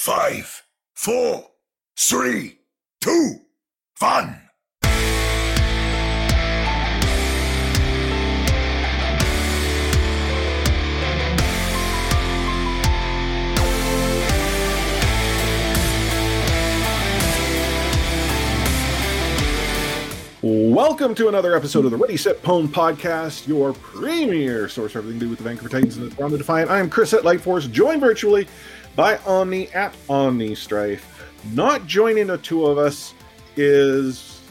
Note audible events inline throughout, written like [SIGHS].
five, four, three, two, one. Welcome to another episode of the Ready Set Pwn podcast, your premier source for everything to do with the Vancouver Titans and the Toronto Defiant. I am Chris at Lightforce, joined virtually by Omni at Omni Strife. Not joining the two of us is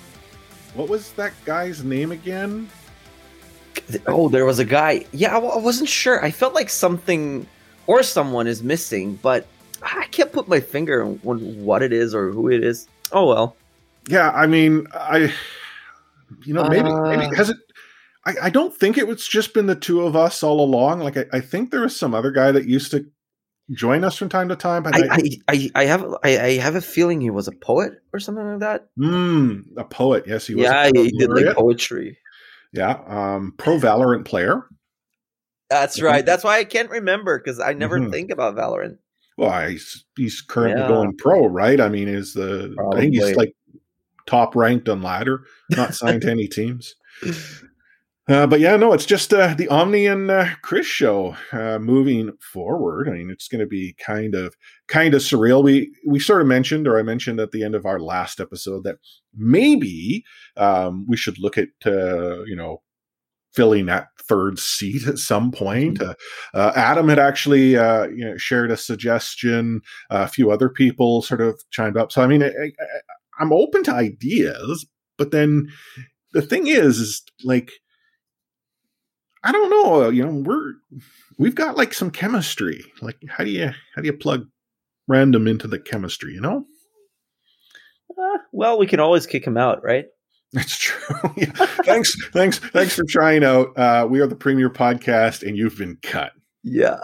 what was that guy's name again? Oh, there was a guy. Yeah, I wasn't sure. I felt like something or someone is missing, but I can't put my finger on what it is or who it is. Oh well. Yeah, I mean, I, you know, maybe maybe Uh. has it. I, I don't think it was just been the two of us all along. Like I, I think there was some other guy that used to join us from time to time. I, I, I, I, have I, I have a feeling he was a poet or something like that. Mm, a poet. Yes, he was. yeah, he did like poetry. Yeah, um, pro Valorant player. That's right. That's why I can't remember because I never Mhm. think about Valorant. Well, he's he's currently Yeah. going pro, right? I mean, is the I think he's like top ranked on ladder, not signed to any teams. [LAUGHS] Uh, but yeah, no, it's just uh, the Omni and uh, Chris show uh, moving forward. I mean, it's going to be kind of kind of surreal. We we sort of mentioned, or I mentioned at the end of our last episode, that maybe um, we should look at uh, you know filling that third seat at some point. Uh, uh, Adam had actually uh, you know shared a suggestion. a few other people sort of chimed up. So I mean, I, I, I'm open to ideas, but then the thing is, is like I don't know. You know, we're we've got like some chemistry. Like, how do you how do you plug random into the chemistry? You know, Uh, well, we can always kick him out, right? [LAUGHS] that's true. [LAUGHS] yeah. Thanks, thanks, thanks for trying out. Uh, we are the premier podcast, and you've been cut. Yeah.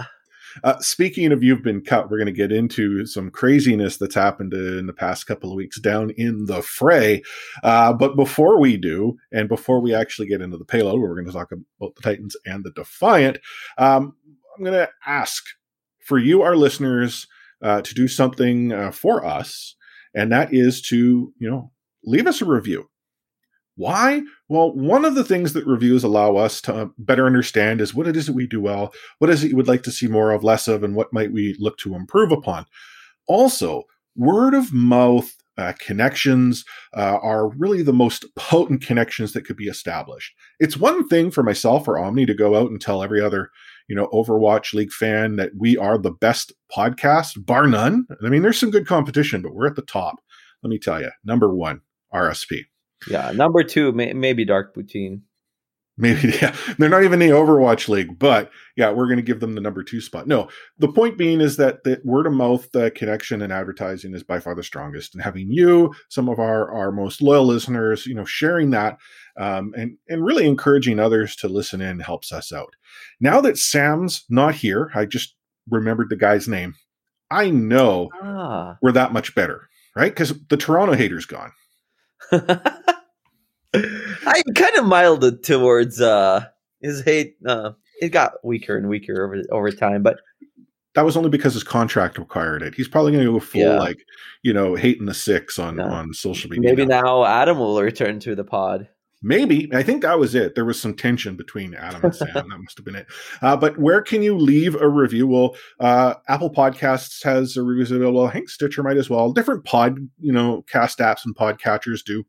Uh, speaking of you've been cut, we're going to get into some craziness that's happened in the past couple of weeks down in the fray. Uh, but before we do, and before we actually get into the payload, where we're going to talk about the Titans and the Defiant, um, I'm going to ask for you, our listeners, uh, to do something uh, for us, and that is to you know leave us a review. Why? Well, one of the things that reviews allow us to uh, better understand is what it is that we do well, what is it you would like to see more of, less of, and what might we look to improve upon. Also, word of mouth uh, connections uh, are really the most potent connections that could be established. It's one thing for myself or Omni to go out and tell every other, you know, Overwatch League fan that we are the best podcast, bar none. I mean, there's some good competition, but we're at the top. Let me tell you, number one, RSP. Yeah. Number two, may, maybe Dark Poutine. Maybe [LAUGHS] yeah, they're not even in the Overwatch League, but yeah, we're going to give them the number two spot. No, the point being is that the word of mouth uh, connection and advertising is by far the strongest, and having you, some of our our most loyal listeners, you know, sharing that um, and and really encouraging others to listen in helps us out. Now that Sam's not here, I just remembered the guy's name. I know Ah. we're that much better, right? Because the Toronto hater's gone. [LAUGHS] I kind of milded towards uh his hate. Uh, it got weaker and weaker over over time, but that was only because his contract required it. He's probably going to go full Yeah. like you know hating the six on on social media. maybe now Adam will return to the pod. Maybe I think that was it. There was some tension between Adam and Sam. that must have been it. Uh, but where can you leave a review? Well, uh, Apple Podcasts has a reviews available. I think Stitcher might as well. Different pod, you know, cast apps and podcatchers do.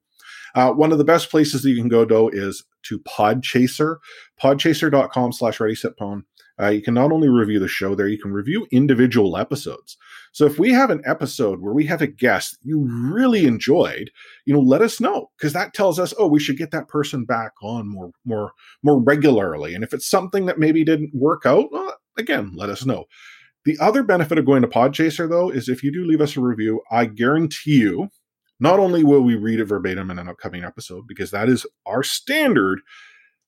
Uh, one of the best places that you can go though is to Podchaser, podchaser.com slash ready set pwn. Uh, you can not only review the show there, you can review individual episodes. So if we have an episode where we have a guest you really enjoyed, you know, let us know because that tells us, oh, we should get that person back on more, more, more regularly. And if it's something that maybe didn't work out, well, again, let us know. The other benefit of going to Podchaser though is if you do leave us a review, I guarantee you, not only will we read it verbatim in an upcoming episode because that is our standard,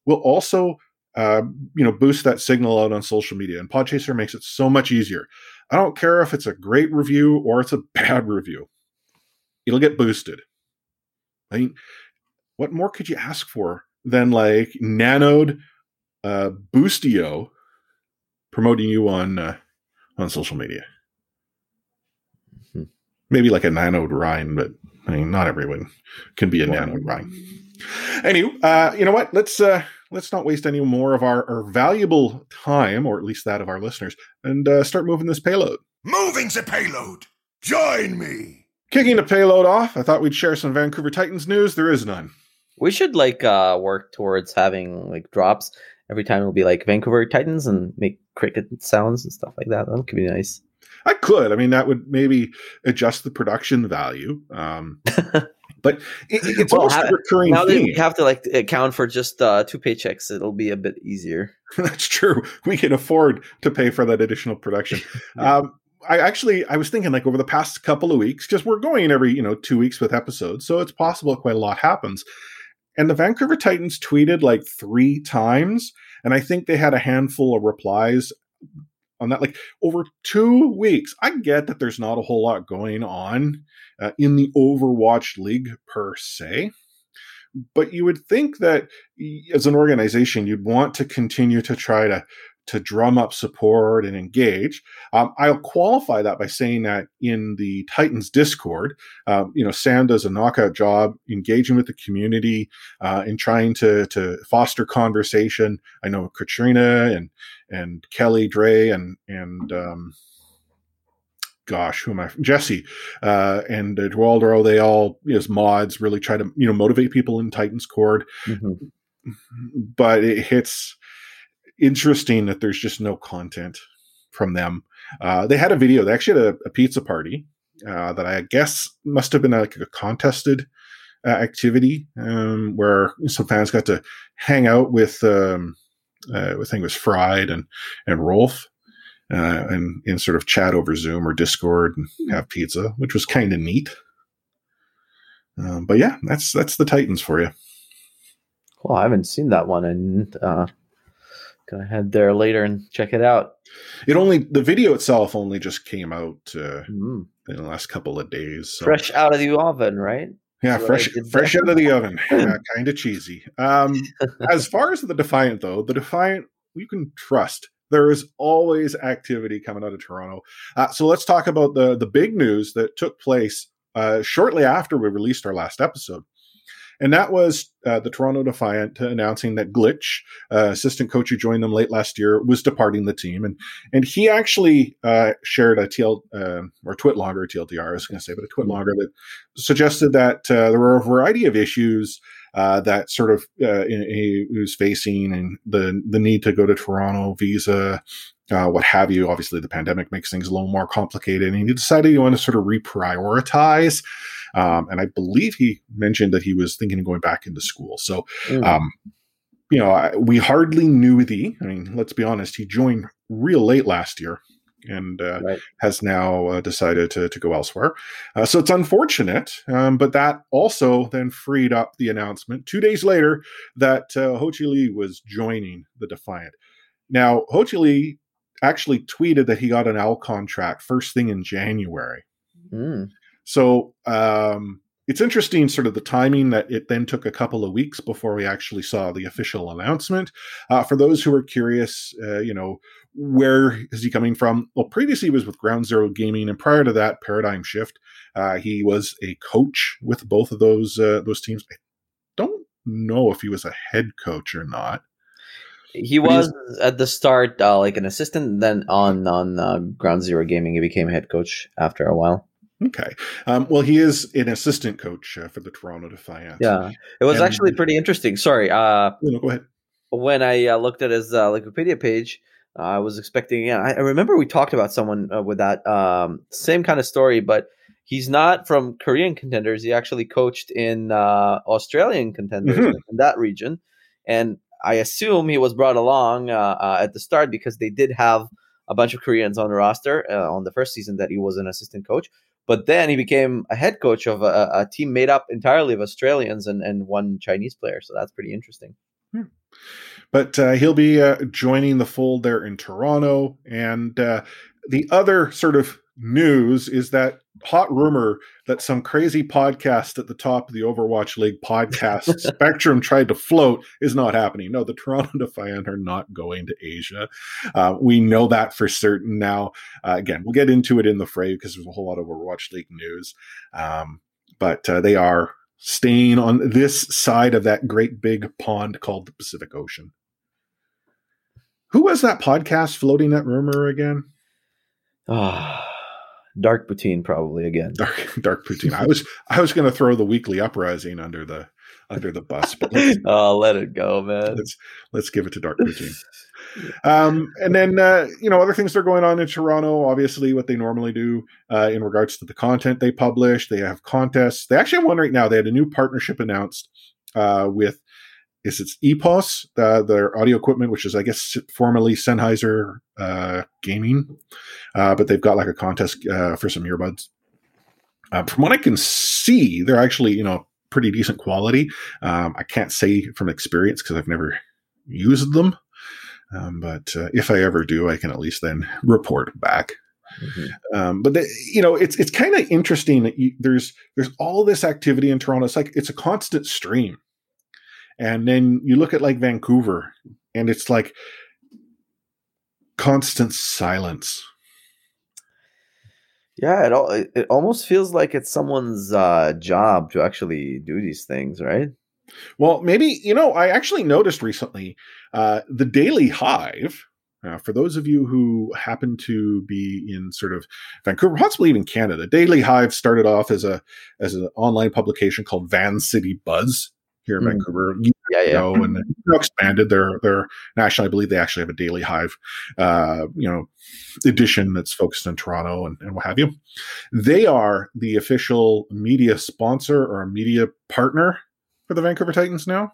we'll also uh, you know boost that signal out on social media. And Podchaser makes it so much easier. I don't care if it's a great review or it's a [LAUGHS] bad review; it'll get boosted. I mean, what more could you ask for than like nanoed uh, Boostio promoting you on uh, on social media? Hmm. Maybe like a nanoed Rhine, but I mean, not everyone can be a nanoed Rhine. Anyway, uh, you know what? Let's uh, let's not waste any more of our, our valuable time, or at least that of our listeners, and uh, start moving this payload. Moving the payload. Join me. Kicking the payload off, I thought we'd share some Vancouver Titans news. There is none. We should like uh work towards having like drops every time. It'll be like Vancouver Titans and make cricket sounds and stuff like that. That could be nice. I could. I mean, that would maybe adjust the production value. Um, [LAUGHS] but it, it's Well, almost how- a recurring Now that theme. we have to like account for just uh two paychecks, it'll be a bit easier. [LAUGHS] That's true. We can afford to pay for that additional production. [LAUGHS] um, I actually, I was thinking like over the past couple of weeks, because we're going every you know two weeks with episodes, so it's possible quite a lot happens. And the Vancouver Titans tweeted like three times, and I think they had a handful of replies on that. Like over two weeks, I get that there's not a whole lot going on uh, in the Overwatch League per se. But you would think that as an organization, you'd want to continue to try to to drum up support and engage. Um, I'll qualify that by saying that in the Titans Discord, um, you know, Sam does a knockout job engaging with the community uh, in trying to to foster conversation. I know Katrina and and Kelly Dre and and um, gosh, who am I? Jesse uh, and Eduardo. They all as mods really try to you know motivate people in Titans Cord Mhm. but it hits interesting that there's just no content from them. Uh, they had a video. They actually had a, a pizza party uh, that I guess must have been like a contested uh, activity um, where some fans got to hang out with. Um, uh, I think it was Fried and and Rolf. Uh, and, and sort of chat over Zoom or Discord and have pizza, which was kind of neat. Um, but yeah, that's that's the Titans for you. Well, I haven't seen that one, and uh, gonna head there later and check it out. It only the video itself only just came out uh, Mm. in the last couple of days. So. Fresh out of the oven, right? yeah, fresh, fresh that. out of the oven. [LAUGHS] Yeah, kind of cheesy. Um, [LAUGHS] as far as the Defiant, though, the Defiant you can trust. There is always activity coming out of Toronto. Uh, so let's talk about the the big news that took place uh, shortly after we released our last episode. And that was uh, the Toronto Defiant announcing that Glitch, uh, assistant coach who joined them late last year, was departing the team, and and he actually uh, shared a TL uh, or twit longer TLDR, I was going to say, but a twit longer that suggested that uh, there were a variety of issues uh, that sort of uh, was facing, and the the need to go to Toronto, visa, uh, what have you. Obviously, the pandemic makes things a little more complicated, and he decided he wanted to sort of reprioritize. Um, and I believe he mentioned that he was thinking of going back into school. So, Mm. um, you know, I, we hardly knew the. I mean, let's be honest, he joined real late last year and uh, Right. has now uh, decided to, to go elsewhere. Uh, so it's unfortunate, um, but that also then freed up the announcement two days later that uh, Ho Chi Lee was joining the Defiant. Now, Ho Chi Lee actually tweeted that he got an L contract first thing in January. Mm. So um, it's interesting, sort of the timing that it then took a couple of weeks before we actually saw the official announcement. Uh, for those who are curious, uh, you know, where is he coming from? Well, previously he was with Ground Zero Gaming, and prior to that, Paradigm Shift. Uh, he was a coach with both of those uh, those teams. I don't know if he was a head coach or not. He But was at the start uh, like an assistant, then on on uh, Ground Zero Gaming, he became head coach after a while. Okay. Um, well, he is an assistant coach uh, for the Toronto Defiant. Yeah, it was And- actually pretty interesting. Sorry, uh, No, go ahead. when I uh, looked at his uh, Wikipedia page, uh, I was expecting. Yeah, I, I remember we talked about someone uh, with that um, same kind of story, but he's not from Korean contenders. He actually coached in uh, Australian contenders Mhm. in that region, and I assume he was brought along uh, uh, at the start because they did have a bunch of Koreans on the roster uh, on the first season that he was an assistant coach. But then he became a head coach of a, a team made up entirely of Australians and, and one Chinese player. So that's pretty interesting. But uh, he'll be uh, joining the fold there in Toronto. And uh, the other sort of news is that hot rumor that some crazy podcast at the top of the Overwatch League podcast [LAUGHS] spectrum tried to float is not happening. No, the Toronto Defiant are not going to Asia. Uh, we know that for certain now. Uh, again, we'll get into it in the fray because there's a whole lot of Overwatch League news. Um, but uh, they are staying on this side of that great big pond called the Pacific Ocean. Who was that podcast floating that rumor again? Ah. [SIGHS] Dark Poutine probably again. Dark Dark Poutine. I was I was going to throw the weekly uprising under the under the bus, but [LAUGHS] oh, let it go, man. Let's let's give it to Dark Poutine. [SIGHS] um, and then uh, you know other things that are going on in Toronto. Obviously, what they normally do uh, in regards to the content they publish. They have contests. They actually have one right now. They had a new partnership announced uh, with is it's EPOS, uh, their audio equipment, which is I guess formerly Sennheiser uh, Gaming, uh, but they've got like a contest uh, for some earbuds. Uh, from what I can see, they're actually you know pretty decent quality. Um, I can't say from experience because I've never used them, um, but uh, if I ever do, I can at least then report back. Mm-hmm. Um, but the, you know, it's it's kind of interesting that you, there's there's all this activity in Toronto. It's like it's a constant stream and then you look at like Vancouver and it's like constant silence. Yeah, it all it almost feels like it's someone's uh, job to actually do these things, right? Well, maybe you know. I actually noticed recently uh, the Daily Hive. Uh, for those of you who happen to be in sort of Vancouver, possibly even Canada, Daily Hive started off as a as an online publication called Vancity Buzz, here in mm. Vancouver yeah, yeah. ago, and expanded their their national. I believe they actually have a daily hive, uh, you know, edition that's focused in Toronto and, and what have you. They are the official media sponsor or media partner for the Vancouver Titans now.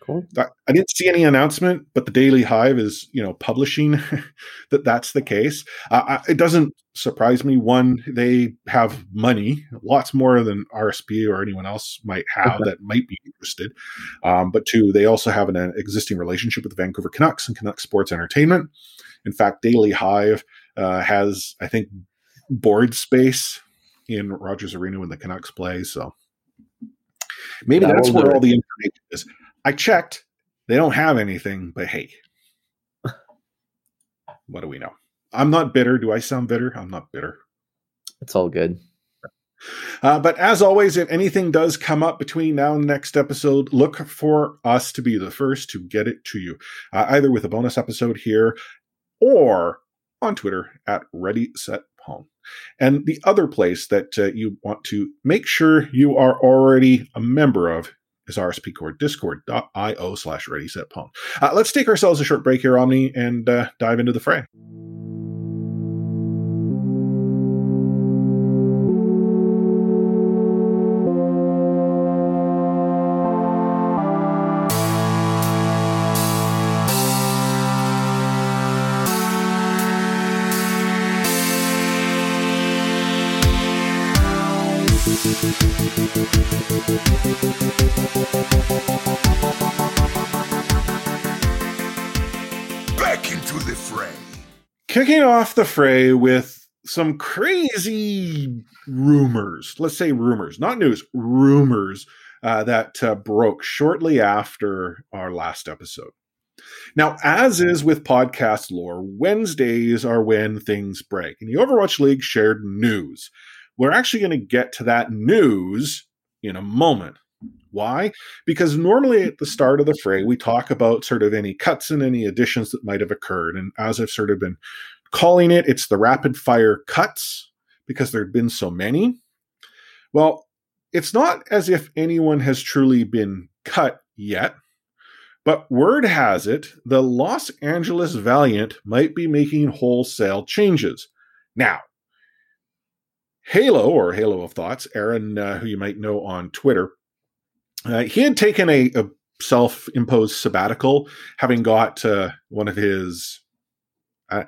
Cool. I didn't see any announcement, but the Daily Hive is, you know, publishing [LAUGHS] that that's the case. Uh, it doesn't surprise me. One, they have money, lots more than RSP or anyone else might have that might be interested. Um, but two, they also have an, an, existing relationship with the Vancouver Canucks and Canucks Sports Entertainment. In fact, Daily Hive uh, has, I think, board space in Rogers Arena when the Canucks play. So maybe that that's where all the information is. I checked. They don't have anything, but hey, what do we know? I'm not bitter. Do I sound bitter? I'm not bitter. It's all good. Uh, but as always, if anything does come up between now and the next episode, look for us to be the first to get it to you, uh, either with a bonus episode here or on Twitter at Ready Set Pwn. And the other place that uh, you want to make sure you are already a member of is RSP Core discord.io slash ready set pwn. Uh, let's take ourselves a short break here, Omni, and uh, dive into the fray. Off the fray with some crazy rumors. Let's say rumors, not news, rumors uh, that uh, broke shortly after our last episode. Now, as is with podcast lore, Wednesdays are when things break. And the Overwatch League shared news. We're actually going to get to that news in a moment. Why? Because normally at the start of the fray, we talk about sort of any cuts and any additions that might have occurred. And as I've sort of been calling it, it's the rapid fire cuts because there had been so many. Well, it's not as if anyone has truly been cut yet, but word has it the Los Angeles Valiant might be making wholesale changes. Now, Halo, or Halo of Thoughts, Aaron, uh, who you might know on Twitter, uh, he had taken a, a self imposed sabbatical, having got uh, one of his. I,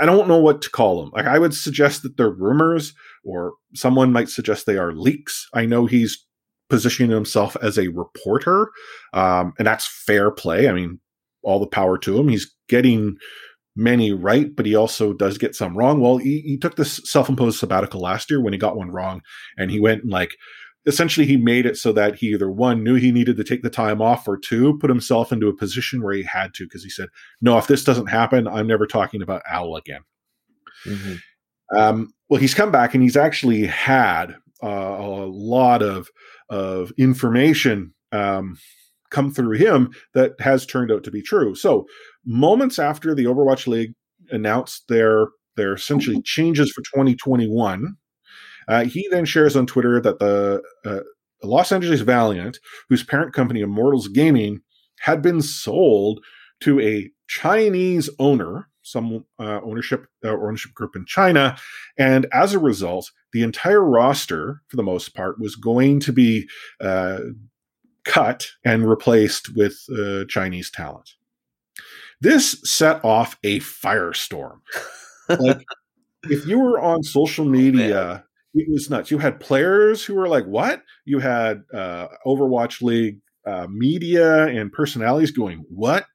I don't know what to call them. Like I would suggest that they're rumors, or someone might suggest they are leaks. I know he's positioning himself as a reporter, um, and that's fair play. I mean, all the power to him. He's getting many right, but he also does get some wrong. Well, he, he took this self-imposed sabbatical last year when he got one wrong, and he went and like essentially he made it so that he either one knew he needed to take the time off or two put himself into a position where he had to because he said no if this doesn't happen i'm never talking about owl again mm-hmm. um, well he's come back and he's actually had uh, a lot of of information um, come through him that has turned out to be true so moments after the overwatch league announced their their essentially [LAUGHS] changes for 2021 uh, he then shares on Twitter that the uh, Los Angeles Valiant, whose parent company Immortals Gaming, had been sold to a Chinese owner, some uh, ownership uh, ownership group in China, and as a result, the entire roster, for the most part, was going to be uh, cut and replaced with uh, Chinese talent. This set off a firestorm. like, if you were on social [LAUGHS] oh, media it was nuts. You had players who were like, "What?" You had uh, Overwatch League uh, media and personalities going, "What?"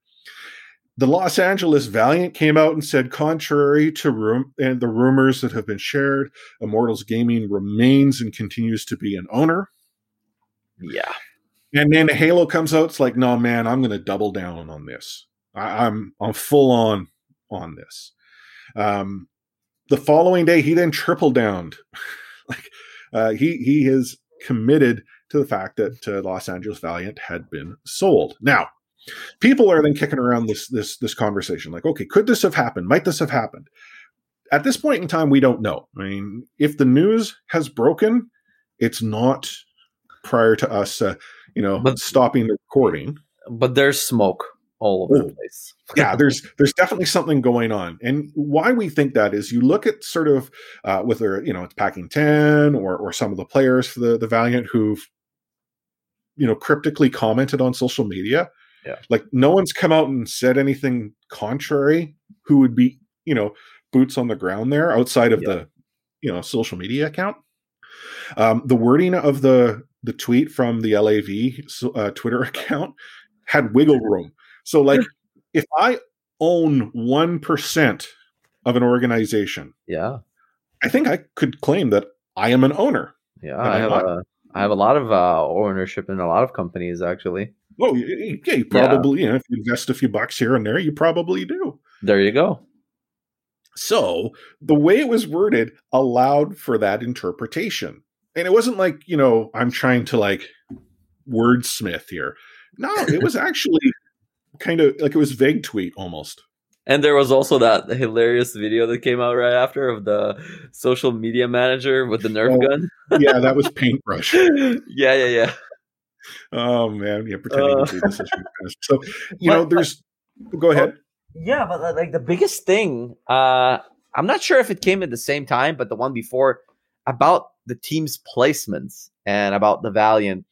The Los Angeles Valiant came out and said, contrary to room and the rumors that have been shared, Immortals Gaming remains and continues to be an owner. Yeah. And then Halo comes out. It's like, no, man, I'm going to double down on this. I, I'm I'm full on on this. Um, the following day, he then triple downed [LAUGHS] [LAUGHS] like uh, he he has committed to the fact that uh, Los Angeles Valiant had been sold. Now, people are then kicking around this this this conversation like, okay, could this have happened? Might this have happened? At this point in time, we don't know. I mean, if the news has broken, it's not prior to us, uh, you know, but, stopping the recording. But there's smoke all over the place. [LAUGHS] yeah, there's there's definitely something going on, and why we think that is you look at sort of uh, whether you know it's Packing10 or or some of the players for the the Valiant who've you know cryptically commented on social media. Yeah, like no one's come out and said anything contrary. Who would be you know boots on the ground there outside of yeah. the you know social media account. Um, the wording of the the tweet from the LAV uh, Twitter [LAUGHS] account had wiggle room. So, like, [LAUGHS] if I own 1% of an organization, yeah, I think I could claim that I am an owner. Yeah, I have, a, I have a lot of uh, ownership in a lot of companies, actually. Oh, yeah, you probably, yeah. you know, if you invest a few bucks here and there, you probably do. There you go. So the way it was worded allowed for that interpretation. And it wasn't like, you know, I'm trying to like wordsmith here. No, it was [LAUGHS] actually kind of like it was vague tweet almost. And there was also that hilarious video that came out right after of the social media manager with the Nerf oh, gun. yeah, that was paintbrush. [LAUGHS] yeah, yeah, yeah. Oh man, yeah, pretending uh, to be this is So [LAUGHS] you but, know, there's. But, go ahead. Yeah, but uh, like the biggest thing, uh I'm not sure if it came at the same time, but the one before about the team's placements and about the Valiant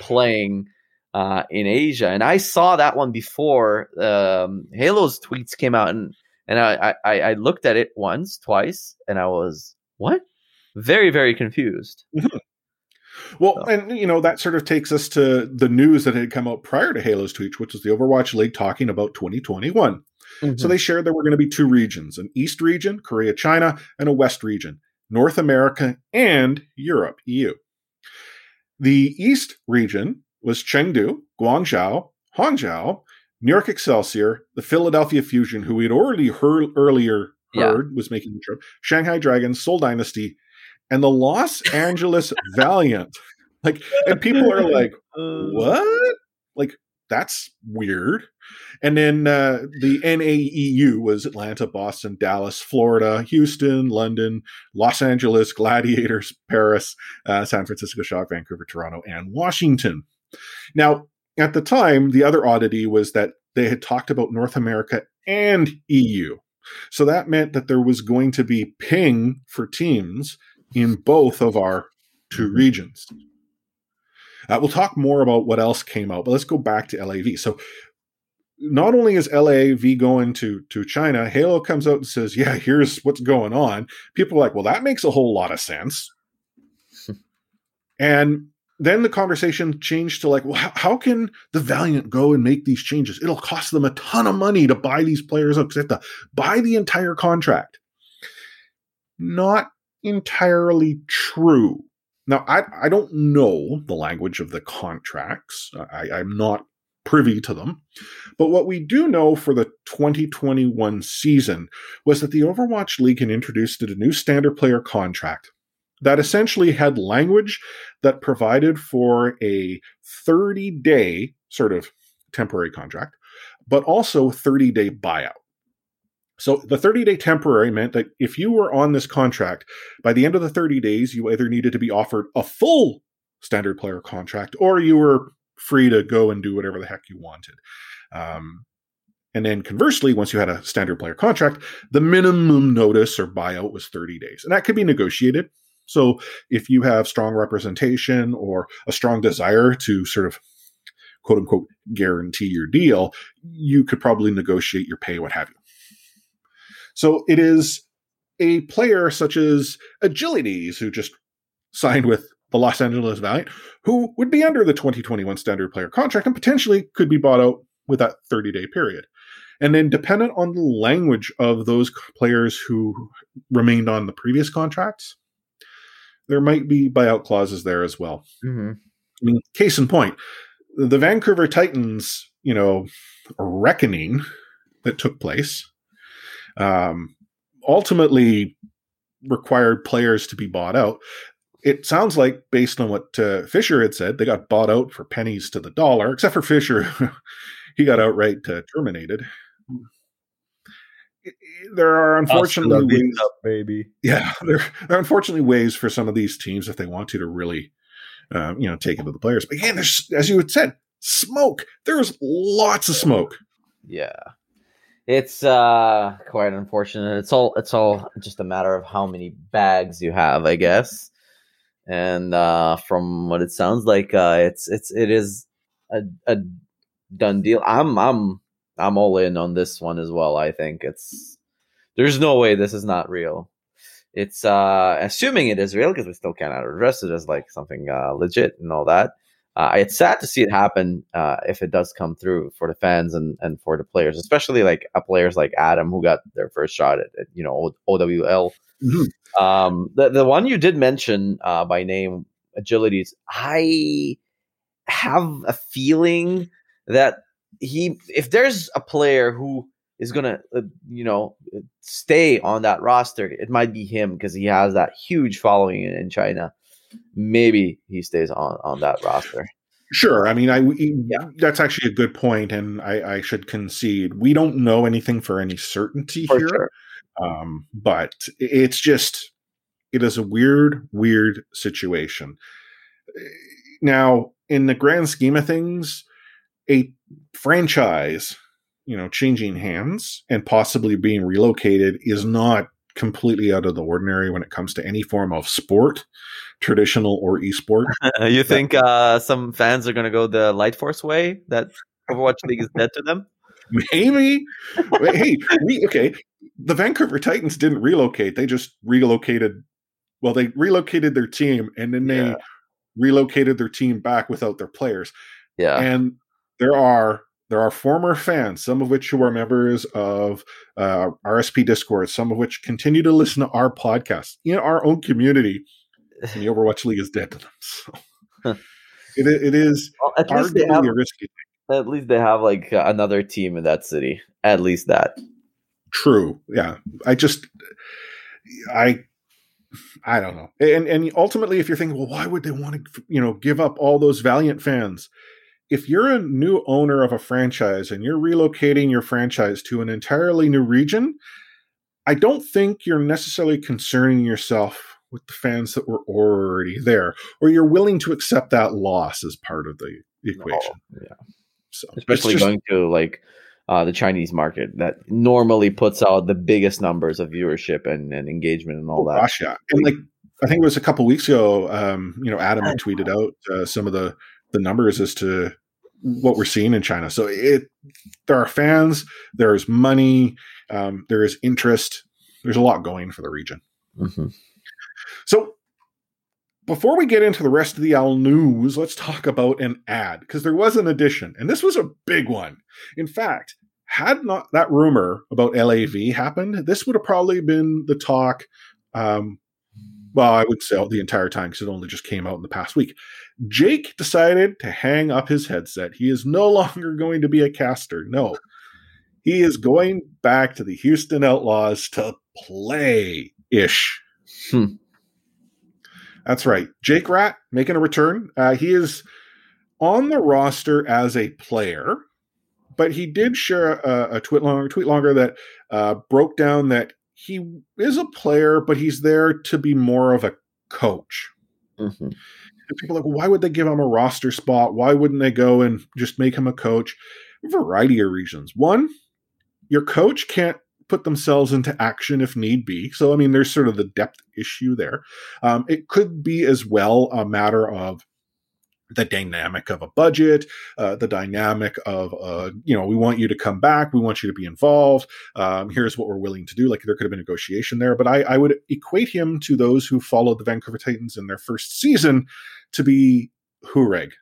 playing uh, in Asia. And I saw that one before um, Halo's tweets came out, and and I, I, I looked at it once, twice, and I was what? Very very confused. Mm-hmm. Well, so. and you know that sort of takes us to the news that had come out prior to Halo's tweets, which was the Overwatch League talking about 2021. Mm-hmm. So they shared there were going to be two regions: an East region, Korea, China, and a West region, North America and Europe, EU. The East region was Chengdu, Guangzhou, Hangzhou, New York Excelsior, the Philadelphia Fusion, who we had already heard earlier heard yeah. was making the trip, Shanghai Dragons, Seoul Dynasty, and the Los [LAUGHS] Angeles Valiant. Like, and people are like, uh. what? Like, that's weird. And then uh, the NAEU was Atlanta, Boston, Dallas, Florida, Houston, London, Los Angeles, Gladiators, Paris, uh, San Francisco Shock, Vancouver, Toronto, and Washington. Now, at the time, the other oddity was that they had talked about North America and EU. So that meant that there was going to be ping for teams in both of our two regions. Uh, we'll talk more about what else came out, but let's go back to LAV. So not only is LAV going to to China, Halo comes out and says, "Yeah, here's what's going on." People are like, "Well, that makes a whole lot of sense." [LAUGHS] and then the conversation changed to like, well, how, how, can the Valiant go and make these changes? It'll cost them a ton of money to buy these players up because they have to buy the entire contract. Not entirely true. Now, I, I don't know the language of the contracts. I, I'm not privy to them. But what we do know for the 2021 season was that the Overwatch League had introduced a new standard player contract that essentially had language that provided for a 30 day sort of temporary contract, but also 30 day buyout. So the 30 day temporary meant that if you were on this contract, by the end of the 30 days, you either needed to be offered a full standard player contract or you were free to go and do whatever the heck you wanted. Um, and then conversely, once you had a standard player contract, the minimum notice or buyout was 30 days. And that could be negotiated. So if you have strong representation or a strong desire to sort of quote unquote guarantee your deal, you could probably negotiate your pay, what have you. So it is a player such as Agilities, who just signed with the Los Angeles Valiant, who would be under the 2021 standard player contract and potentially could be bought out with that 30 day period. And then, dependent on the language of those players who remained on the previous contracts, there might be buyout clauses there as well. Mm-hmm. I mean, case in point, the Vancouver Titans, you know, reckoning that took place, um, ultimately required players to be bought out. It sounds like, based on what uh, Fisher had said, they got bought out for pennies to the dollar, except for Fisher. [LAUGHS] he got outright uh, terminated there are unfortunately ways, up, baby. Yeah, [LAUGHS] there, there, are unfortunately ways for some of these teams if they want to to really, uh, you know, take it to the players. But again, there's as you had said, smoke. There's lots of smoke. Yeah, it's uh quite unfortunate. It's all it's all just a matter of how many bags you have, I guess. And uh, from what it sounds like, uh, it's it's it is a, a done deal. I'm I'm I'm all in on this one as well. I think it's there's no way this is not real. It's uh assuming it is real because we still can't address it as like something uh, legit and all that. Uh, it's sad to see it happen uh, if it does come through for the fans and, and for the players, especially like uh, players like Adam who got their first shot at, at you know OWL. Mm-hmm. Um, the the one you did mention uh, by name, Agilities, I have a feeling that he if there's a player who is gonna uh, you know stay on that roster it might be him because he has that huge following in, in, china maybe he stays on on that roster sure i mean i yeah. that's actually a good point and i i should concede we don't know anything for any certainty for here sure. um but it's just it is a weird weird situation now in the grand scheme of things a franchise, you know, changing hands and possibly being relocated is not completely out of the ordinary when it comes to any form of sport, traditional or esport. [LAUGHS] you think uh, some fans are going to go the Light Force way that Overwatch League is dead to them? Maybe. hey, we okay. The Vancouver Titans didn't relocate; they just relocated. Well, they relocated their team, and then they yeah. relocated their team back without their players. Yeah, and there are there are former fans, some of which who are members of uh, RSP Discord, some of which continue to listen to our podcast in our own community. And the Overwatch League is dead to them. [LAUGHS] So it, it is well, at least they have, risky. At least they have like another team in that city. At least that. True. Yeah. I just, I I don't know. And and ultimately, if you're thinking, well, why would they want to, you know, give up all those Valiant fans? If you're a new owner of a franchise and you're relocating your franchise to an entirely new region, I don't think you're necessarily concerning yourself with the fans that were already there, or you're willing to accept that loss as part of the equation. No, yeah. So especially just, going to like uh, the Chinese market that normally puts out the biggest numbers of viewership and, and engagement and all oh, that. Gosh, yeah. And like I think it was a couple weeks ago, um, you know, Adam had tweeted out uh, some of the the numbers as to what we're seeing in China. So it there are fans, there's money, um, there is interest. There's a lot going for the region. Mm-hmm. So before we get into the rest of the Owl news, let's talk about an ad because there was an addition, and this was a big one. In fact, had not that rumor about LAV happened, this would have probably been the talk. Um, well, I would say the entire time because it only just came out in the past week. Jake decided to hang up his headset. He is no [LAUGHS] longer going to be a caster. No, he is going back to the Houston Outlaws to play ish. Hmm. That's right. Jake Rat making a return. Uh, he is on the roster as a player, but he did share a, a tweet longer, tweet longer that uh, broke down that he is a player, but he's there to be more of a coach. Mm-hmm. And people are like, well, why would they give him a roster spot? Why wouldn't they go and just make him a coach? A variety of reasons. One, your coach can't put themselves into action if need be. So, I mean, there's sort of the depth issue there. Um, it could be as well a matter of the dynamic of a budget, uh, the dynamic of, uh, you know, we want you to come back, we want you to be involved. Um, here's what we're willing to do. Like there could have been negotiation there, but I, I would equate him to those who followed the Vancouver Titans in their first season to be Hooreg.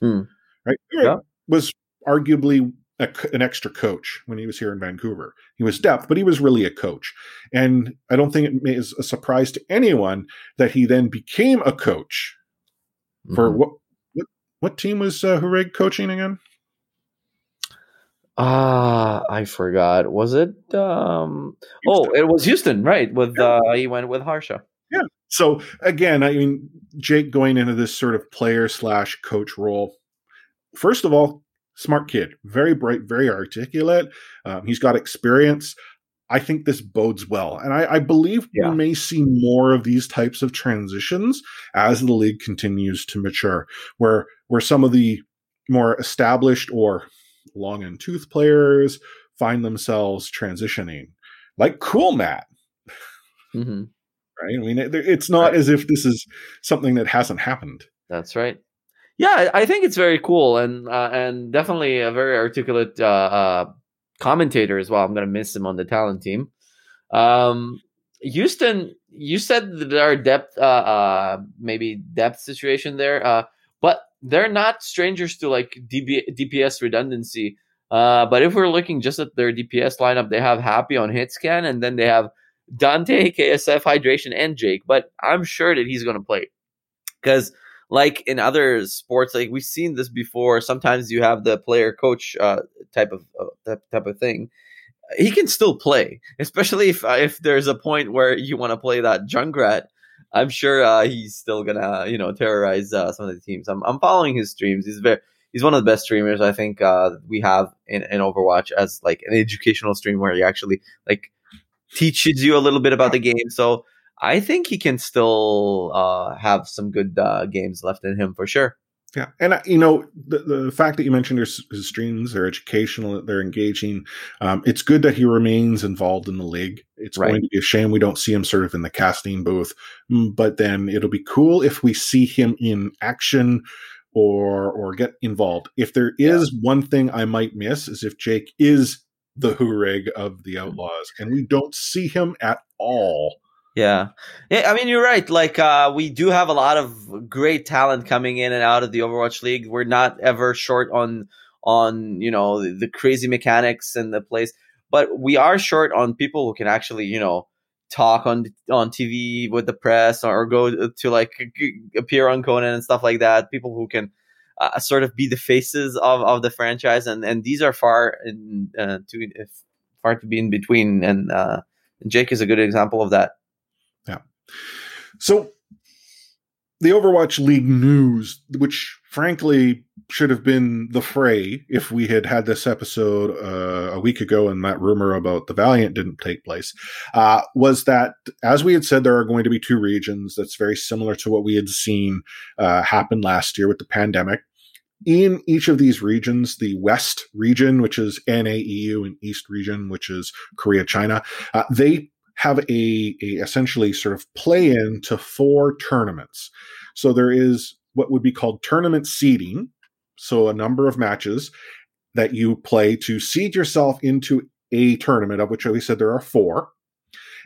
Hmm. Right? Yeah. Was arguably a, an extra coach when he was here in Vancouver. He was depth, but he was really a coach. And I don't think it is a surprise to anyone that he then became a coach mm-hmm. for what, what, what team was uh, Hooreg coaching again? Ah, uh, I forgot. Was it? um Oh, it was Houston, right? With yeah. uh he went with Harsha. Yeah. So again, I mean, Jake going into this sort of player slash coach role. First of all, smart kid, very bright, very articulate. Um, he's got experience. I think this bodes well. And I, I believe yeah. we may see more of these types of transitions as the league continues to mature, where where some of the more established or long and tooth players find themselves transitioning, like Cool Matt. Mm-hmm. Right? I mean, it, it's not right. as if this is something that hasn't happened. That's right. Yeah, I think it's very cool and uh, and definitely a very articulate uh, uh, commentator as well. I'm gonna miss him on the talent team. Um, Houston, you said that there are depth, uh, uh, maybe depth situation there, uh, but they're not strangers to like DB, DPS redundancy. Uh, but if we're looking just at their DPS lineup, they have Happy on hit scan, and then they have Danteh, KSF, Hydration, and Jake. But I'm sure that he's going to play because like in other sports, like we've seen this before. Sometimes you have the player coach uh, type of uh, type of thing. He can still play, especially if uh, if there's a point where you want to play that Junkrat. I'm sure uh, he's still gonna you know terrorize uh, some of the teams. I'm I'm following his streams. He's very he's one of the best streamers I think uh, we have in, in Overwatch as like an educational stream where he actually like teaches you a little bit about the game. So I think he can still uh, have some good uh, games left in him for sure. Yeah, and uh, you know the the fact that you mentioned his, his streams, they're educational, they're engaging. Um, it's good that he remains involved in the league. It's right. going to be a shame we don't see him sort of in the casting booth, mm, but then it'll be cool if we see him in action or or get involved. If there is yeah. one thing I might miss is if Jake is the Hooreg of the mm-hmm. Outlaws, and we don't see him at all yeah. Yeah, I mean you're right. Like uh we do have a lot of great talent coming in and out of the Overwatch League. We're not ever short on on, you know, the, the crazy mechanics and the place, but we are short on people who can actually, you know, talk on on TV with the press or go to like appear on Conan and stuff like that. People who can uh, sort of be the faces of, of the franchise, and, and these are far in uh, to far to be in between. And uh, Jake is a good example of that. So the Overwatch League news, which frankly should have been the fray if we had had this episode uh, a week ago and that rumor about the Valiant didn't take place, uh, was that, as we had said, there are going to be two regions that's very similar to what we had seen uh, happen last year with the pandemic. In each of these regions, the West region, which is NAEU, and East region, which is Korea, China, uh, they have a, a essentially sort of play in to four tournaments. So there is what would be called tournament seeding. So a number of matches that you play to seed yourself into a tournament, of which we said there are four.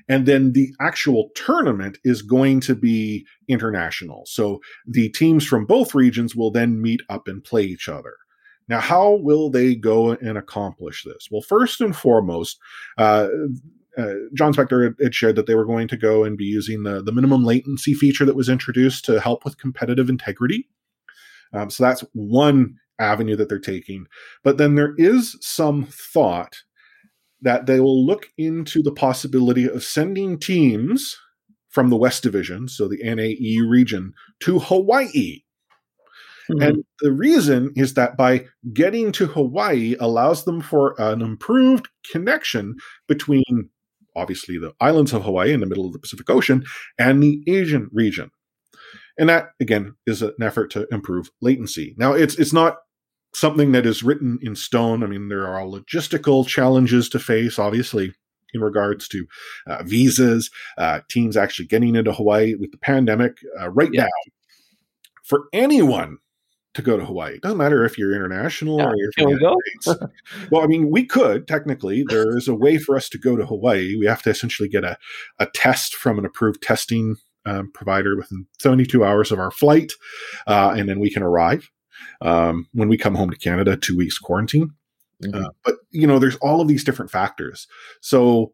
And then the actual tournament is going to be international. So the teams from both regions will then meet up and play each other. Now, how will they go and accomplish this? Well, first and foremost, uh, uh, Jon Spector had shared that they were going to go and be using the, the minimum latency feature that was introduced to help with competitive integrity. Um, so that's one avenue that they're taking. But then there is some thought that they will look into the possibility of sending teams from the West Division, so the NAE region, to Hawaii. Mm-hmm. And the reason is that by getting to Hawaii allows them for an improved connection between obviously the islands of Hawaii in the middle of the Pacific Ocean and the Asian region. And that again is an effort to improve latency. Now it's it's not something that is written in stone. I mean, there are logistical challenges to face, obviously, in regards to uh, visas, uh, teams actually getting into Hawaii with the pandemic. Uh, right yeah. now, for anyone to go to Hawaii, it doesn't matter if you're international yeah. or you're from the States. well, I mean, we could technically. There is a way for us to go to Hawaii. We have to essentially get a, a test from an approved testing um, provider within 72 hours of our flight, uh, and then we can arrive um, when we come home to Canada, two weeks quarantine. Mm-hmm. Uh, but you know, there's all of these different factors. So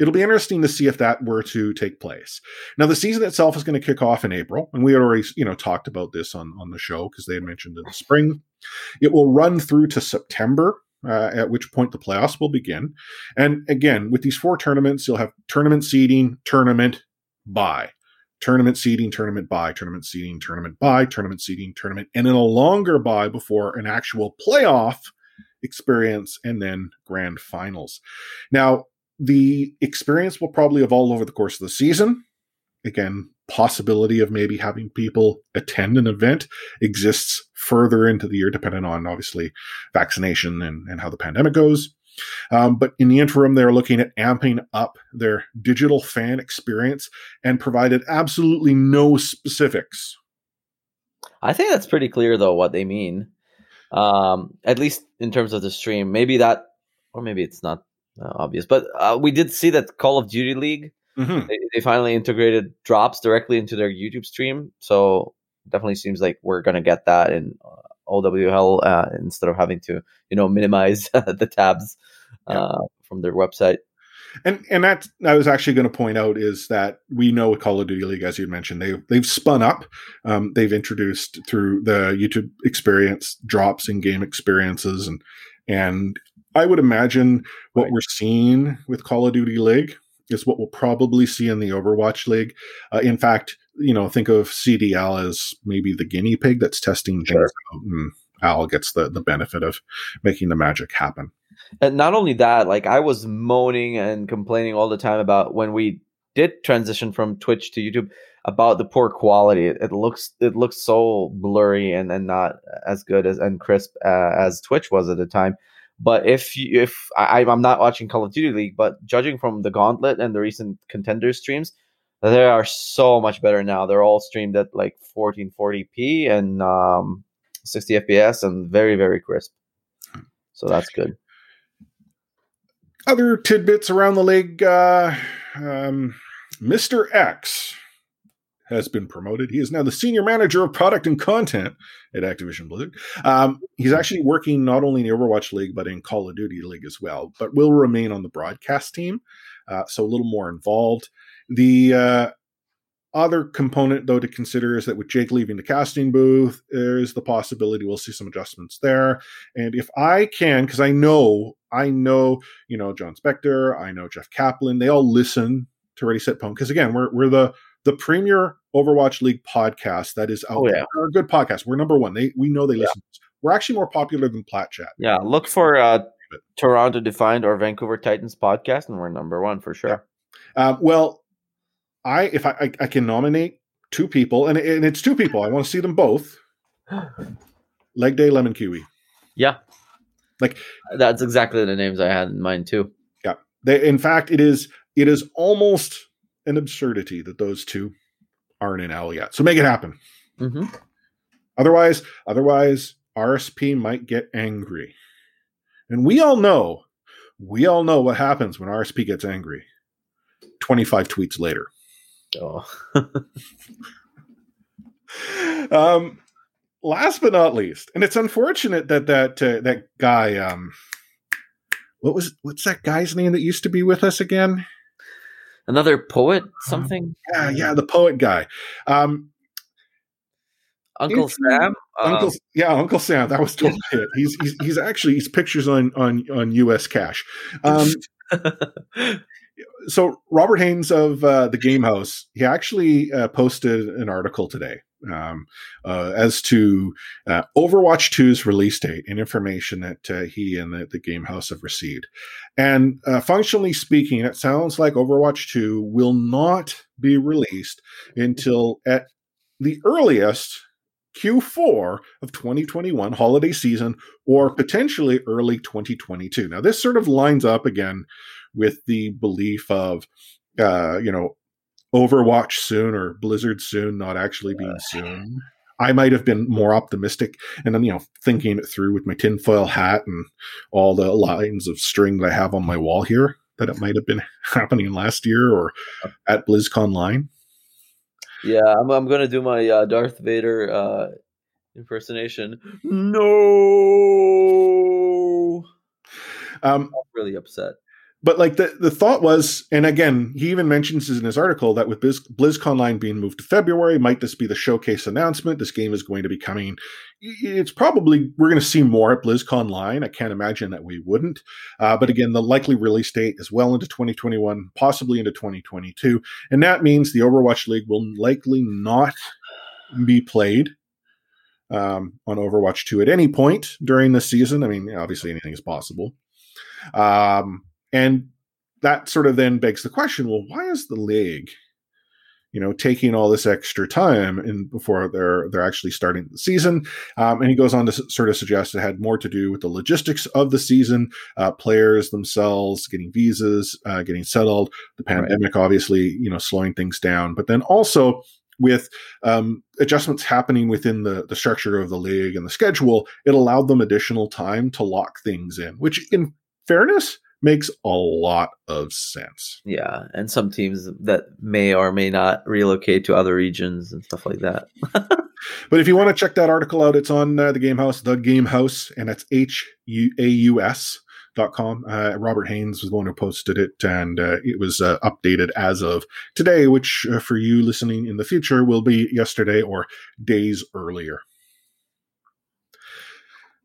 it'll be interesting to see if that were to take place. Now, the season itself is going to kick off in April, and we had already, you know, talked about this on on the show because they had mentioned in the spring. It will run through to September. Uh, at which point the playoffs will begin. And again, with these four tournaments, you'll have tournament seeding, tournament, bye tournament seeding, tournament bye, tournament seeding, tournament bye, tournament seeding, tournament, and then a longer bye before an actual playoff experience and then grand finals. Now, the experience will probably evolve over the course of the season. Again, possibility of maybe having people attend an event exists further into the year, depending on obviously vaccination and, and how the pandemic goes. Um, but in the interim, they're looking at amping up their digital fan experience and provided absolutely no specifics. I think that's pretty clear, though, what they mean. Um, at least in terms of the stream. Maybe that, or maybe it's not uh, obvious, but uh, we did see that Call of Duty League. Mm-hmm. They, they, finally integrated drops directly into their YouTube stream. So definitely seems like we're to get that in uh, OWL uh, instead of having to you know minimize [LAUGHS] the tabs uh, from their website. And and that I was actually going to point out is that we know with Call of Duty League, as you mentioned, they they've spun up. Um, they've introduced through the YouTube experience drops in game experiences, and and I would imagine what right. we're seeing with Call of Duty League is what we'll probably see in the Overwatch League. Uh, in fact, you know, think of CDL as maybe the guinea pig that's testing sure. things out, and OWL gets the the benefit of making the magic happen. And not only that, like I was moaning and complaining all the time about when we did transition from Twitch to YouTube about the poor quality. It, it looks it looks so blurry and, and not as good as and crisp uh, as Twitch was at the time. But if you, if I, I'm not watching Call of Duty League, but judging from the Gauntlet and the recent contenders streams, they are so much better now. They're all streamed at like 1440p and um, 60 FPS and very very crisp. So that's good. Other tidbits around the league: uh, um, Mr. X has been promoted. He is now the senior manager of product and content at Activision Blizzard. Um, he's actually working not only in the Overwatch League but in Call of Duty League as well, but will remain on the broadcast team, uh, so a little more involved. The uh, other component, though, to consider is that with Jake leaving the casting booth, there's the possibility we'll see some adjustments there. And if I can, because I know, I know, you know, Jon Spector, I know Jeff Kaplan, they all listen to Ready Set Pwn because again, we're we're the the premier Overwatch League podcast that is out oh, yeah. there. We're a good podcast. We're number one. They we know they yeah. listen. We're actually more popular than Plat Chat. Yeah, look for uh, Toronto Defiant or Vancouver Titans podcast, and we're number one for sure. Yeah. Uh, well, I if I, I, I can nominate two people, and, and it's two people. I want to see them both. [GASPS] Leg Day Lemon Kiwi. Yeah, like that's exactly the names I had in mind too. Yeah, they, in fact, it is it is almost an absurdity that those two aren't in L yet. So make it happen. Mm-hmm. Otherwise, otherwise, RSP might get angry, and we all know, we all know what happens when RSP gets angry. 25 tweets later. Oh. [LAUGHS] um, last but not least, and it's unfortunate that that uh, that guy, um, what was what's that guy's name that used to be with us again? Another poet, something. Yeah, yeah, the poet guy. Um, Uncle Sam. Uncle, Um, yeah, Uncle Sam. That was totally it. He's, he's he's actually he's pictures on on on U.S. Cash. Um, [LAUGHS] so Robert Haynes of uh, the Game Haus, he actually uh, posted an article today um, uh, as to uh, Overwatch 2's release date and information that uh, he and the, the Game Haus have received. And uh, functionally speaking, it sounds like Overwatch 2 will not be released until at the earliest Q4 of 2021 holiday season or potentially early 2022. Now, this sort of lines up again with the belief of, uh, you know, Overwatch soon or Blizzard soon not actually being soon. I might have been more optimistic and then, you know, thinking it through with my tinfoil hat and all the lines of string that I have on my wall here that it might have been [LAUGHS] happening last year or at BlizzConline. yeah, I'm, I'm gonna do my uh, Darth Vader uh, impersonation. No, Um, I'm really upset. But like the, the thought was, and again, he even mentions in his article that with Blizz, BlizzConline being moved to February, might this be the showcase announcement? This game is going to be coming. It's probably we're going to see more at BlizzConline. I can't imagine that we wouldn't. Uh, but again, the likely release date is well into 2021, possibly into 2022, and that means the Overwatch League will likely not be played um, on Overwatch 2 at any point during the season. I mean, obviously anything is possible. Um, and that sort of then begs the question well why is the league you know taking all this extra time in before they're they're actually starting the season um, and he goes on to sort of suggest it had more to do with the logistics of the season uh, players themselves getting visas uh, getting settled the Right. pandemic obviously you know slowing things down but then also with um, adjustments happening within the, the structure of the league and the schedule, it allowed them additional time to lock things in, which, in fairness, makes a lot of sense. Yeah, and some teams that may or may not relocate to other regions and stuff like that. [LAUGHS] But if you want to check that article out, it's on uh, the Game Haus, the Game Haus, and it's H U A U S. Dot com. Uh, Robert Haynes was the one who posted it, and uh, it was uh, updated as of today, which uh, for you listening in the future will be yesterday or days earlier.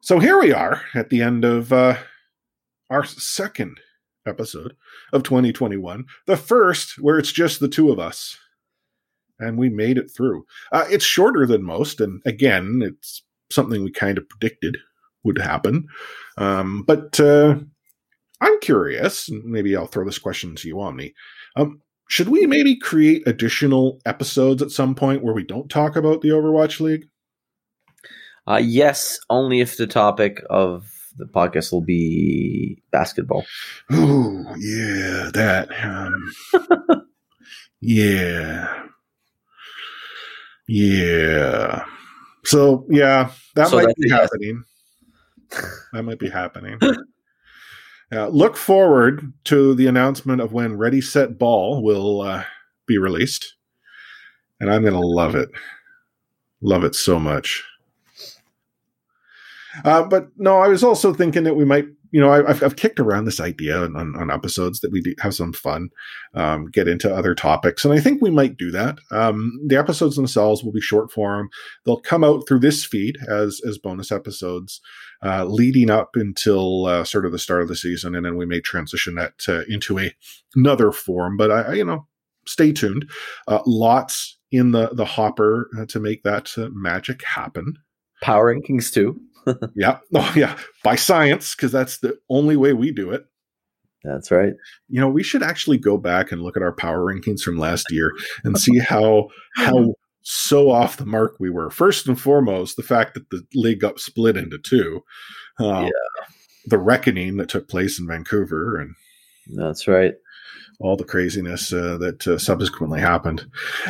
So here we are at the end of uh, our second episode of 2021, the first where it's just the two of us, and we made it through. Uh, it's shorter than most, and again, it's something we kind of predicted would happen. Um, but uh, I'm curious, maybe I'll throw this question to you, Omni. Um, should we maybe create additional episodes at some point where we don't talk about the Overwatch League? Uh, yes, only if the topic of the podcast will be basketball. Oh, yeah, that. Um, [LAUGHS] yeah. Yeah. So, yeah, that So might be happening. that might be happening. [LAUGHS] Uh, look forward to the announcement of when Ready Set Ball will uh, be released, and I'm going to love it. Love it so much. Uh, but no, I was also thinking that we might, you know, I, I've, I've kicked around this idea on, on, episodes that we have some fun, um, get into other topics, and I think we might do that. Um, the episodes themselves will be short form; they'll come out through this feed as as bonus episodes, uh, leading up until uh, sort of the start of the season, and then we may transition that into a another form. But I, I, you know, stay tuned. Uh, lots in the the hopper uh, to make that magic happen. Power rankings too. [LAUGHS] Yeah. Oh, yeah. By science, because that's the only way we do it. That's right. You know, we should actually go back and look at our power rankings from last year and see [LAUGHS] how how so off the mark we were. First and foremost, the fact that the league got split into two. Uh, Yeah. The reckoning that took place in Vancouver and That's right. all the craziness uh, that uh, subsequently happened.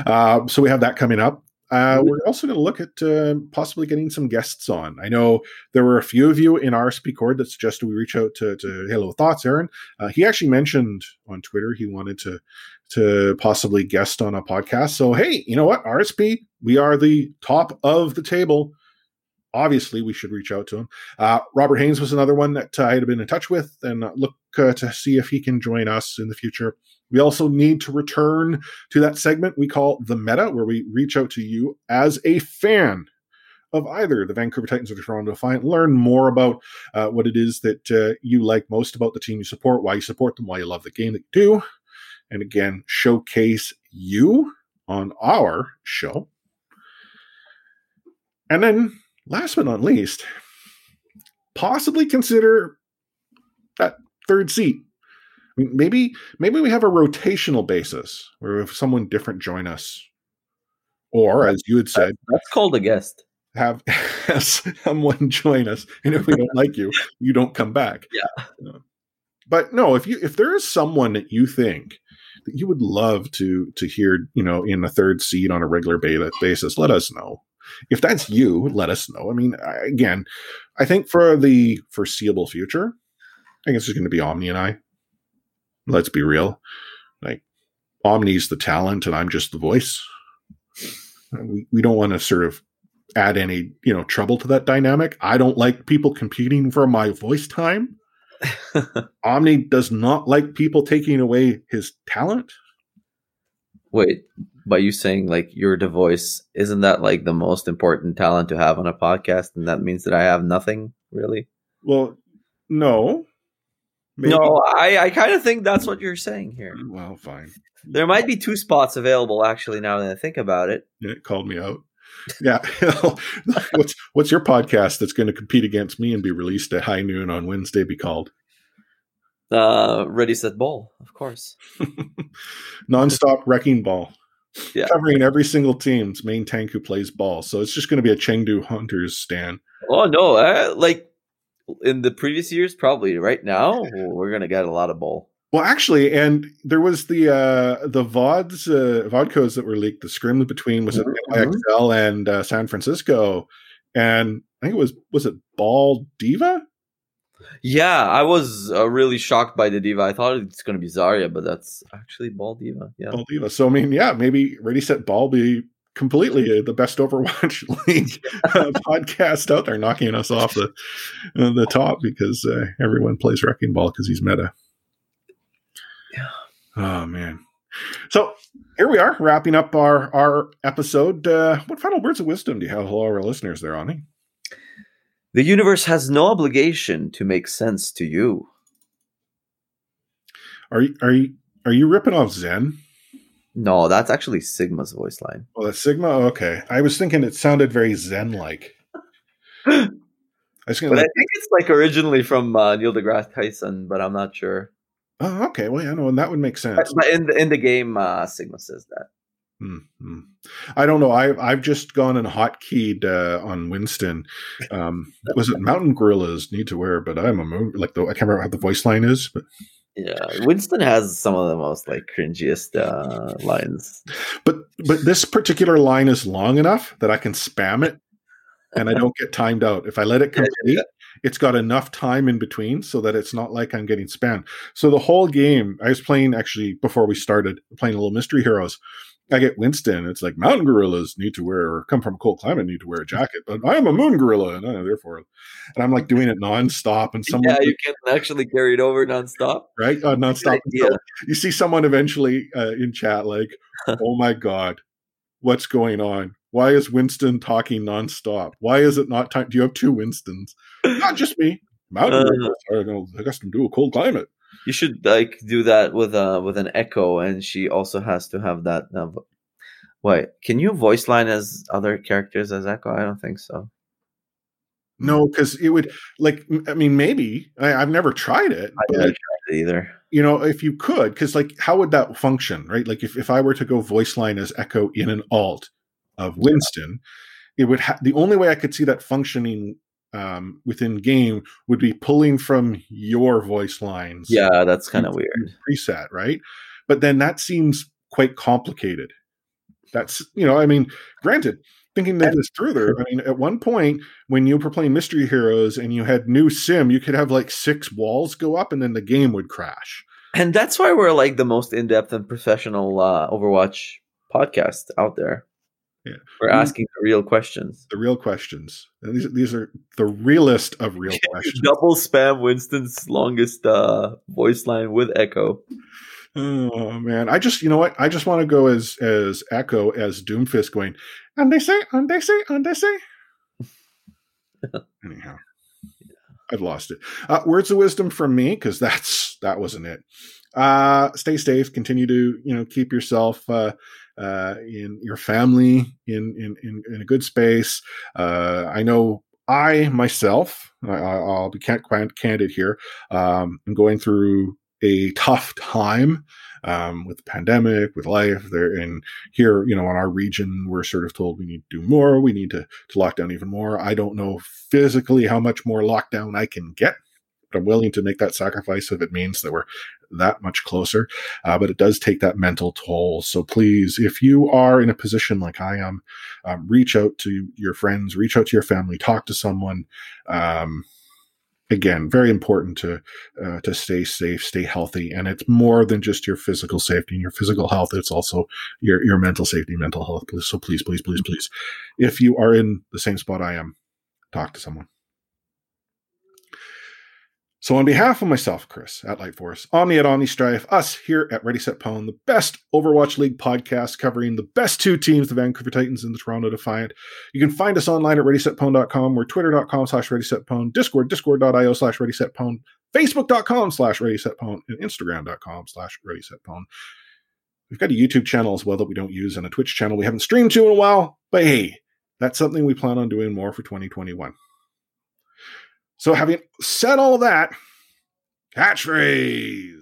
Uh, so we have that coming up. Uh, we're also going to look at uh, possibly getting some guests on. I know there were a few of you in our speak cord that suggested we reach out to, to Halo Thoughts, Aaron. Uh, he actually mentioned on Twitter he wanted to to possibly guest on a podcast. So hey, you know what, RSP, we are the top of the table. Obviously, we should reach out to him. Uh, Robert Haynes was another one that I had been in touch with, and look uh, to see if he can join us in the future. We also need to return to that segment we call the meta, where we reach out to you as a fan of either the Vancouver Titans or the Toronto Defiant. Learn more about uh, what it is that uh, you like most about the team you support, why you support them, why you love the game that you do. And again, showcase you on our show. And then, last but not least, possibly consider that third seat. Mean, maybe maybe we have a rotational basis where if someone different join us, or as you had said, that's called a guest have, [LAUGHS] someone join us, and if we don't like you, you don't come back. Yeah. Uh, but no, if you if there is someone that you think that you would love to to hear, you know, in a third seat on a regular beta basis, let us know. If that's you, let us know. I mean, I, again, I think for the foreseeable future, I guess it's going to be Omni and I. Let's be real. Like Omni's the talent and I'm just the voice. We we don't want to sort of add any you know trouble to that dynamic. I don't like people competing for my voice time. [LAUGHS] Omni does not like people taking away his talent. Wait, by you saying like you're the voice, isn't that like the most important talent to have on a podcast? And that means that I have nothing really? Well, no. Maybe. No, I, I kind of think that's what you're saying here. Well, fine. There might be two spots available actually now that I think about it. Yeah, it called me out. Yeah. [LAUGHS] what's what's your podcast that's going to compete against me and be released at high noon on Wednesday be called? Uh, Ready Set Ball, of course. [LAUGHS] Nonstop wrecking ball. Yeah. Covering every single team's main tank who plays ball. So it's just going to be a Chengdu Hunters stand. Oh no, uh, like in the previous years probably right now we're to get a lot of ball. Well, actually, and there was the uh, the vods uh, vodcos that were leaked. The scrim between was mm-hmm. it XL and uh, San Francisco, and I think it was was it Ball Diva. Yeah, I was uh, really shocked by the diva. I thought it's going to be Zarya, but that's actually Ball Diva. Yeah, Ball Diva. So I mean, yeah, maybe Ready Set Ball be completely the best Overwatch [LAUGHS] League uh, podcast out there, knocking us off the uh, the top because uh, everyone plays Wrecking Ball because he's meta. Yeah. Oh man. So here we are, wrapping up our our episode. Uh, what final words of wisdom do you have for all our listeners there, Omni? The universe has no obligation to make sense to you. Are you are you are you ripping off Zen? No, that's actually Sigma's voice line. Oh, that's Sigma. Okay, I was thinking it sounded very Zen-like. I was but like, I think it's like originally from uh, Neil deGrasse Tyson, but I'm not sure. Oh, okay. Well, yeah, no, and that would make sense. But in the in the game, uh, Sigma says that. Mm-hmm. I don't know. I I've just gone and hotkeyed uh, on Winston. Um, was it Mountain Gorillas need to wear? But I'm a mo- like the I can't remember how the voice line is, but yeah, Winston has some of the most like cringiest uh, lines. But but this particular line is long enough that I can spam it, and I don't get timed out. If I let it complete, it's got enough time in between so that it's not like I'm getting spammed. So the whole game, I was playing actually before we started playing a little Mystery Heroes. I get Winston. It's like mountain gorillas need to wear or come from a cold climate need to wear a jacket, but I am a moon gorilla and I therefore, and I'm like doing it nonstop. And someone, yeah, you can actually carry it over nonstop, right? Uh, nonstop. So you see someone eventually uh, in chat like, [LAUGHS] "Oh my god, what's going on? Why is Winston talking nonstop? Why is it not time? Do you have two Winstons? not just me. Mountain uh, are going to accustomed to a cold climate. You should like do that with uh with an echo, and she also has to have that. Uh, wait, can you voice line as other characters as echo? I don't think so. No, because it would like. I mean, maybe I, have never tried it. I haven't tried it either. You know, if you could, because like, how would that function, right? Like, if if I were to go voice line as Echo in an alt of Winston, yeah. it would. Ha- the only way I could see that functioning um, within game would be pulling from your voice lines. Yeah, that's kind of weird. Preset, right? But then that seems quite complicated. That's you know, I mean, granted, thinking that this further, I mean, at one point when you were playing Mystery Heroes and you had new sim, you could have like six walls go up and then the game would crash. And that's why we're like the most in depth and professional uh, Overwatch podcast out there. Yeah. We're asking the real questions. The real questions. And these, these are the realest of real [LAUGHS] questions. Double spam Winston's longest uh, voice line with Echo. Oh man, I just you know what? I just want to go as as Echo as Doomfist going, and they say, and they say, and they say. [LAUGHS] Anyhow, I've lost it. Uh, words of wisdom from me because that's that wasn't it. Uh, stay safe. Continue to you know keep yourself uh, uh, in your family in in in, in a good space. Uh, I know I myself, I, will be candid here. Um, I'm going through a tough time um, with the pandemic, with life there. And here, you know, in our region, we're sort of told we need to do more. We need to, to lock down even more. I don't know physically how much more lockdown I can get, but I'm willing to make that sacrifice if it means that we're that much closer. Uh, but it does take that mental toll. So please, if you are in a position like I am, um, reach out to your friends, reach out to your family, talk to someone. Um, again, very important to uh, to stay safe, stay healthy, and it's more than just your physical safety and your physical health. It's also your your mental safety, mental health. So please, please, please, please, if you are in the same spot I am, talk to someone. So, on behalf of myself, Chris at Lightforce, Omni at Omni Strife, us here at Ready Set Pwn, the best Overwatch League podcast covering the best two teams, the Vancouver Titans and the Toronto Defiant. You can find us online at ReadySetPwn.com. We're twitter.com slash ReadySetPwn, Discord, discord.io slash ReadySetPwn, Facebook.com slash ReadySetPwn, and Instagram.com slash ReadySetPwn. We've got a YouTube channel as well that we don't use and a Twitch channel we haven't streamed to in a while, but hey, that's something we plan on doing more for 2021. So, having said all that, catchphrase.